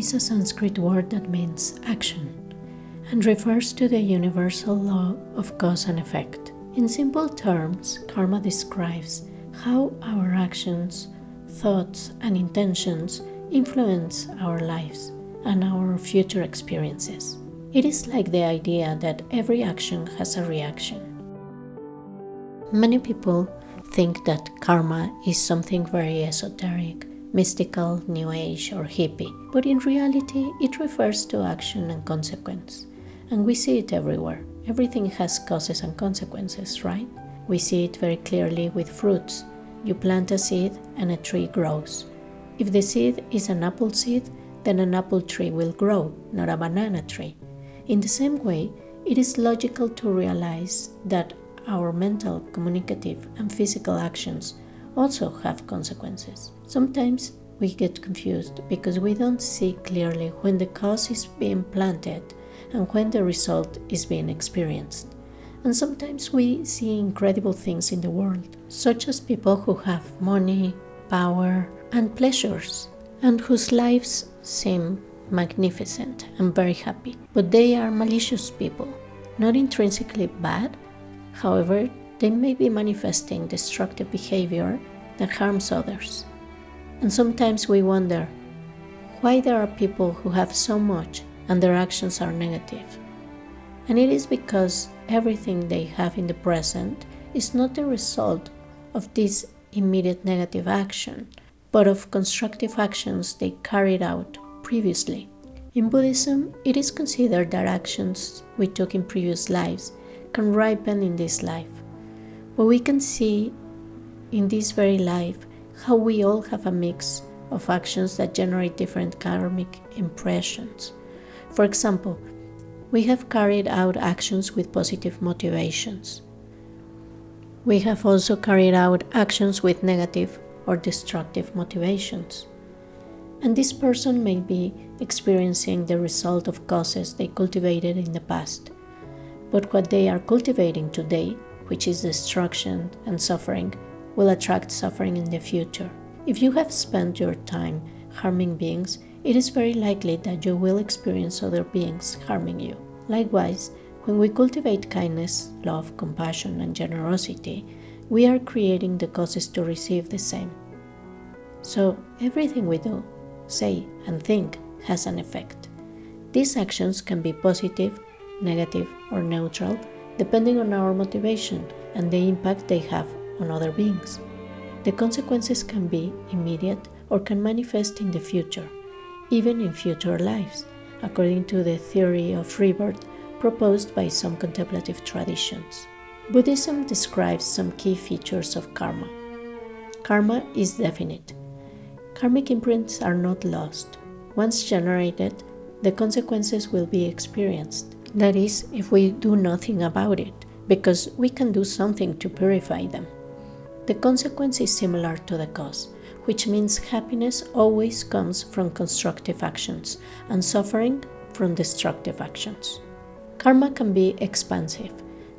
is a Sanskrit word that means action and refers to the universal law of cause and effect. In simple terms, karma describes how our actions, thoughts, and intentions influence our lives and our future experiences. It is like the idea that every action has a reaction. Many people think that karma is something very esoteric, mystical, new age, or hippie, but in reality it refers to action and consequence. And we see it everywhere. Everything has causes and consequences, right? We see it very clearly with fruits. You plant a seed and a tree grows. If the seed is an apple seed, then an apple tree will grow, not a banana tree. In the same way, it is logical to realize that our mental, communicative, and physical actions also have consequences. Sometimes we get confused because we don't see clearly when the cause is being planted and when the result is being experienced. And sometimes we see incredible things in the world, such as people who have money, power, and pleasures, and whose lives seem magnificent and very happy. But they are malicious people, not intrinsically bad, however, they may be manifesting destructive behavior that harms others. And sometimes we wonder why there are people who have so much and their actions are negative. And it is because everything they have in the present is not the result of this immediate negative action, but of constructive actions they carried out previously. In Buddhism, it is considered that actions we took in previous lives can ripen in this life. But we can see in this very life how we all have a mix of actions that generate different karmic impressions. For example, we have carried out actions with positive motivations. We have also carried out actions with negative or destructive motivations. And this person may be experiencing the result of causes they cultivated in the past. But what they are cultivating today, which is destruction and suffering, will attract suffering in the future. If you have spent your time harming beings, it is very likely that you will experience other beings harming you. Likewise, when we cultivate kindness, love, compassion, and generosity, we are creating the causes to receive the same. So, everything we do, say, and think has an effect. These actions can be positive, negative, or neutral, depending on our motivation and the impact they have on other beings. The consequences can be immediate or can manifest in the future, even in future lives, according to the theory of rebirth proposed by some contemplative traditions. Buddhism describes some key features of karma. Karma is definite. Karmic imprints are not lost. Once generated, the consequences will be experienced. That is, if we do nothing about it, because we can do something to purify them. The consequence is similar to the cause, which means happiness always comes from constructive actions and suffering from destructive actions. Karma can be expansive,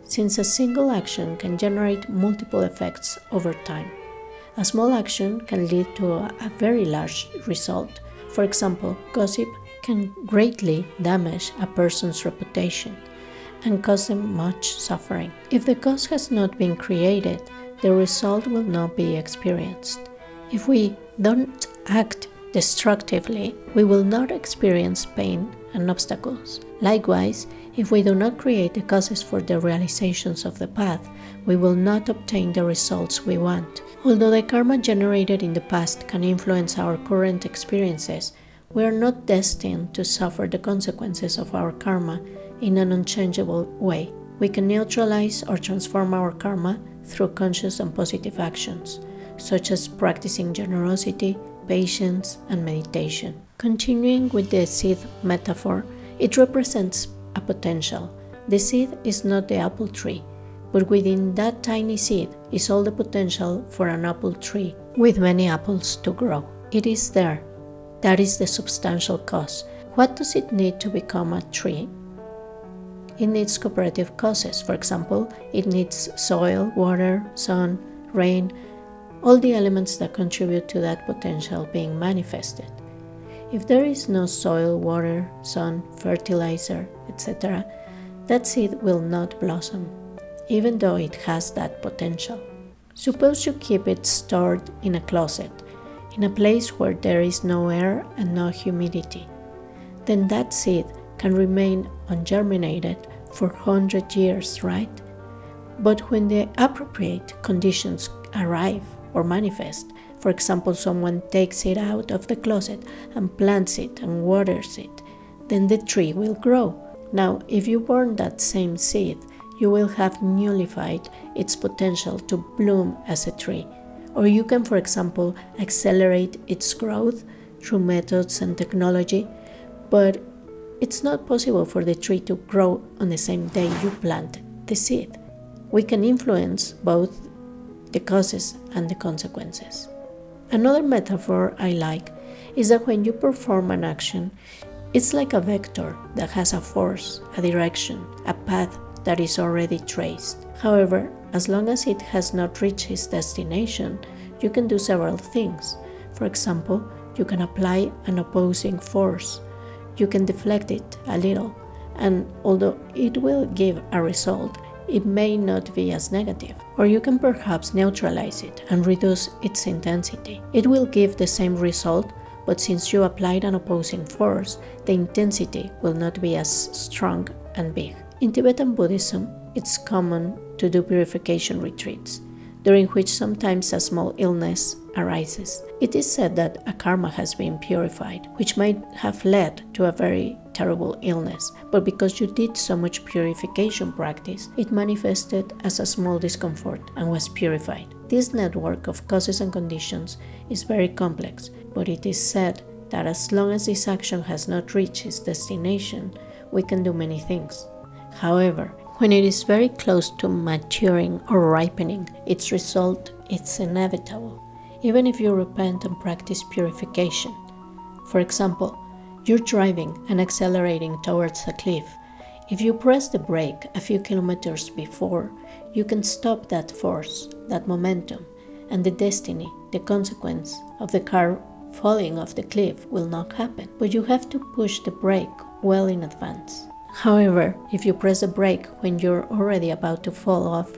since a single action can generate multiple effects over time. A small action can lead to a very large result. For example, gossip can greatly damage a person's reputation and cause them much suffering. If the cause has not been created, the result will not be experienced. If we don't act destructively, we will not experience pain and obstacles. Likewise, if we do not create the causes for the realizations of the path, we will not obtain the results we want. Although the karma generated in the past can influence our current experiences, we are not destined to suffer the consequences of our karma in an unchangeable way. We can neutralize or transform our karma through conscious and positive actions, such as practicing generosity, patience, and meditation. Continuing with the seed metaphor, it represents a potential. The seed is not the apple tree, but within that tiny seed is all the potential for an apple tree with many apples to grow. It is there. That is the substantial cause. What does it need to become a tree? It needs cooperative causes. For example, it needs soil, water, sun, rain, all the elements that contribute to that potential being manifested. If there is no soil, water, sun, fertilizer, etc., that seed will not blossom, even though it has that potential. Suppose you keep it stored in a closet, in a place where there is no air and no humidity. Then that seed can remain ungerminated for 100 years, right? But when the appropriate conditions arrive or manifest, for example, someone takes it out of the closet and plants it and waters it, then the tree will grow. Now, if you burn that same seed, you will have nullified its potential to bloom as a tree. Or you can, for example, accelerate its growth through methods and technology, but it's not possible for the tree to grow on the same day you plant the seed. We can influence both the causes and the consequences. Another metaphor I like is that when you perform an action, it's like a vector that has a force, a direction, a path that is already traced. However, as long as it has not reached its destination, you can do several things. For example, you can apply an opposing force you can deflect it a little, and although it will give a result, it may not be as negative. Or you can perhaps neutralize it and reduce its intensity. It will give the same result, but since you applied an opposing force, the intensity will not be as strong and big. In Tibetan Buddhism, it's common to do purification retreats, during which sometimes a small illness arises. It is said that a karma has been purified, which might have led to a very terrible illness, but because you did so much purification practice, it manifested as a small discomfort and was purified. This network of causes and conditions is very complex, but it is said that as long as this action has not reached its destination, we can do many things. However, when it is very close to maturing or ripening, its result is inevitable even if you repent and practice purification. For example, you're driving and accelerating towards a cliff. If you press the brake a few kilometers before, you can stop that force, that momentum, and the destiny, the consequence of the car falling off the cliff will not happen. But you have to push the brake well in advance. However, if you press the brake when you're already about to fall off,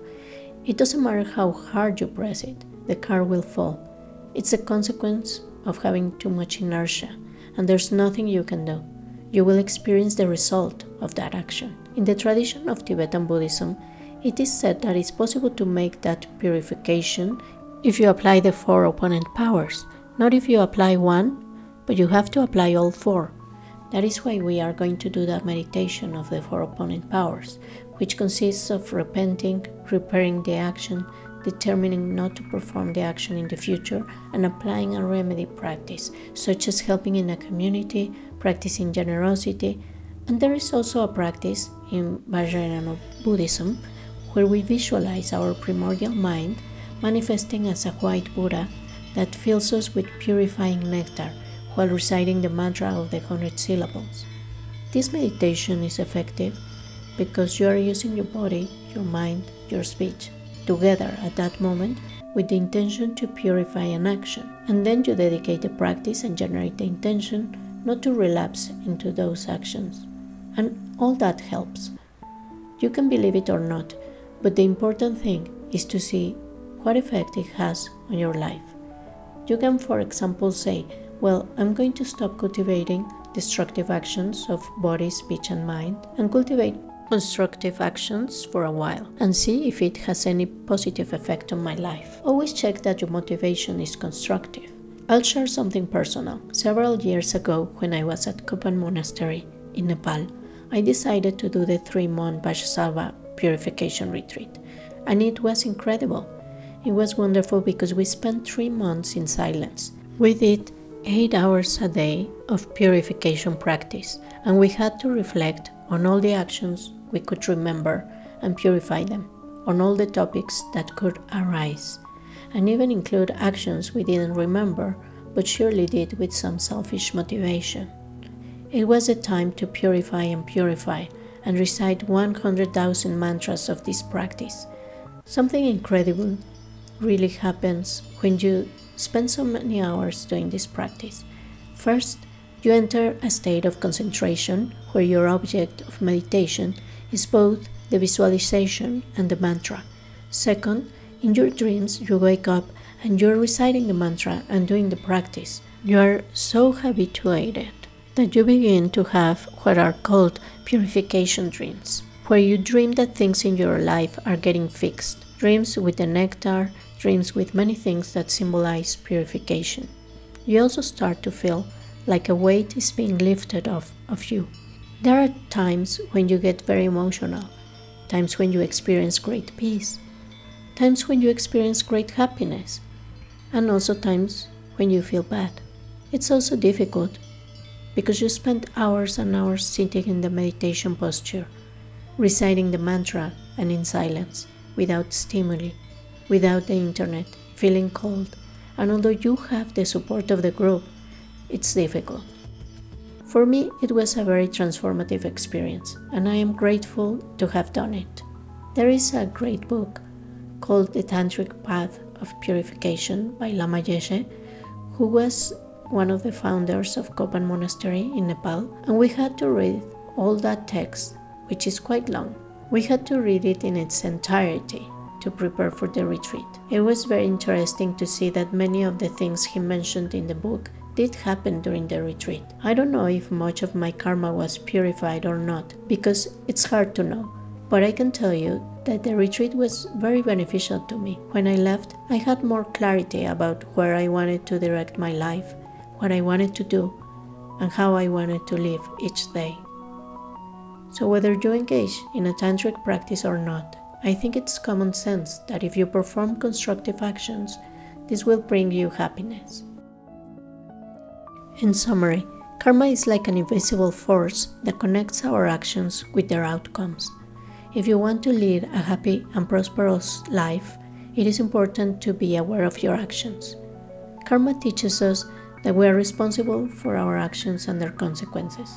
it doesn't matter how hard you press it, the car will fall it's a consequence of having too much inertia, and there's nothing you can do. You will experience the result of that action. In the tradition of Tibetan Buddhism, it is said that it's possible to make that purification if you apply the four opponent powers, not if you apply one, but you have to apply all four. That is why we are going to do that meditation of the four opponent powers, which consists of repenting, repairing the action, determining not to perform the action in the future, and applying a remedy practice, such as helping in a community, practicing generosity. And there is also a practice in Vajrayana Buddhism where we visualize our primordial mind manifesting as a white Buddha that fills us with purifying nectar while reciting the mantra of the hundred syllables. This meditation is effective because you are using your body, your mind, your speech together at that moment with the intention to purify an action. And then you dedicate the practice and generate the intention not to relapse into those actions. And all that helps. You can believe it or not, but the important thing is to see what effect it has on your life. You can, for example, say, Well, I'm going to stop cultivating destructive actions of body, speech, and mind and cultivate constructive actions for a while and see if it has any positive effect on my life. Always check that your motivation is constructive. I'll share something personal. Several years ago, when I was at Kopan Monastery in Nepal, I decided to do the three month Vajrasattva purification retreat, and it was incredible. It was wonderful because we spent three months in silence. We did eight hours a day of purification practice, and we had to reflect on all the actions we could remember and purify them, on all the topics that could arise, and even include actions we didn't remember but surely did with some selfish motivation. It was a time to purify and purify and recite 100,000 mantras of this practice. Something incredible really happens when you spend so many hours doing this practice. First, You enter a state of concentration where your object of meditation is both the visualization and the mantra. Second, in your dreams, you wake up and you're reciting the mantra and doing the practice. You are so habituated that you begin to have what are called purification dreams, where you dream that things in your life are getting fixed. Dreams with the nectar, dreams with many things that symbolize purification. You also start to feel like a weight is being lifted off of you. There are times when you get very emotional, times when you experience great peace, times when you experience great happiness, and also times when you feel bad. It's also difficult because you spend hours and hours sitting in the meditation posture, reciting the mantra and in silence, without stimuli, without the internet, feeling cold, and although you have the support of the group, it's difficult. For me, it was a very transformative experience, and I am grateful to have done it. There is a great book called The Tantric Path of Purification by Lama Yeshe, who was one of the founders of Kopan Monastery in Nepal, and we had to read all that text, which is quite long. We had to read it in its entirety to prepare for the retreat. It was very interesting to see that many of the things he mentioned in the book did happen during the retreat. I don't know if much of my karma was purified or not, because it's hard to know. But I can tell you that the retreat was very beneficial to me. When I left, I had more clarity about where I wanted to direct my life, what I wanted to do, and how I wanted to live each day. So, whether you engage in a tantric practice or not, I think it's common sense that if you perform constructive actions, this will bring you happiness. In summary, karma is like an invisible force that connects our actions with their outcomes. If you want to lead a happy and prosperous life, it is important to be aware of your actions. Karma teaches us that we are responsible for our actions and their consequences.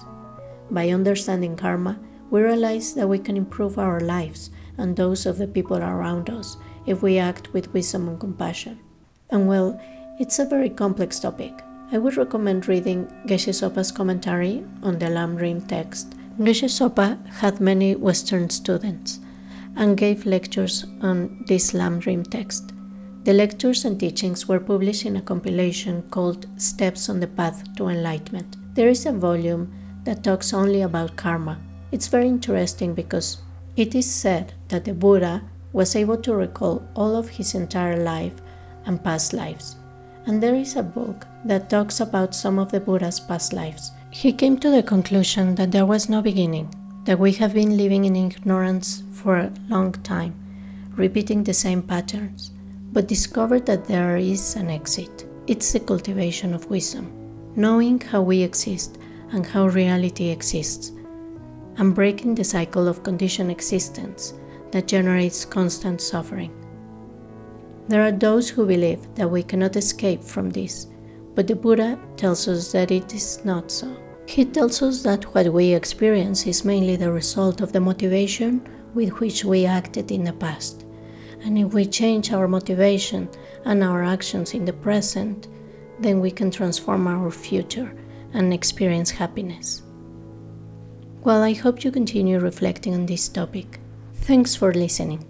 By understanding karma, we realize that we can improve our lives and those of the people around us if we act with wisdom and compassion. And well, it's a very complex topic. I would recommend reading Geshe Sopa's commentary on the Lam Rim text. Geshe Sopa had many Western students and gave lectures on this Lam Rim text. The lectures and teachings were published in a compilation called Steps on the Path to Enlightenment. There is a volume that talks only about karma. It's very interesting because it is said that the Buddha was able to recall all of his entire life and past lives and there is a book that talks about some of the Buddha's past lives. He came to the conclusion that there was no beginning, that we have been living in ignorance for a long time, repeating the same patterns, but discovered that there is an exit. It's the cultivation of wisdom, knowing how we exist and how reality exists, and breaking the cycle of conditioned existence that generates constant suffering. There are those who believe that we cannot escape from this, but the Buddha tells us that it is not so. He tells us that what we experience is mainly the result of the motivation with which we acted in the past. And if we change our motivation and our actions in the present, then we can transform our future and experience happiness. Well, I hope you continue reflecting on this topic. Thanks for listening.